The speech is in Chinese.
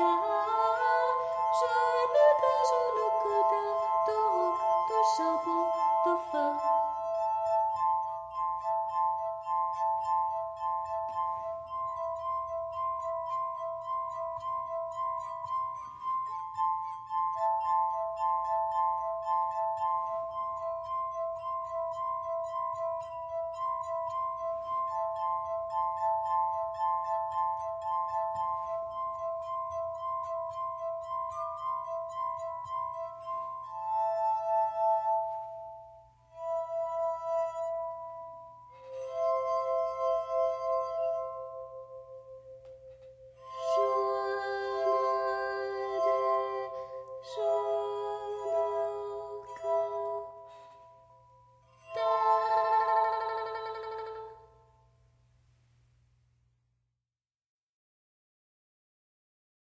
啊，我戴着牛角的头，头上的帽子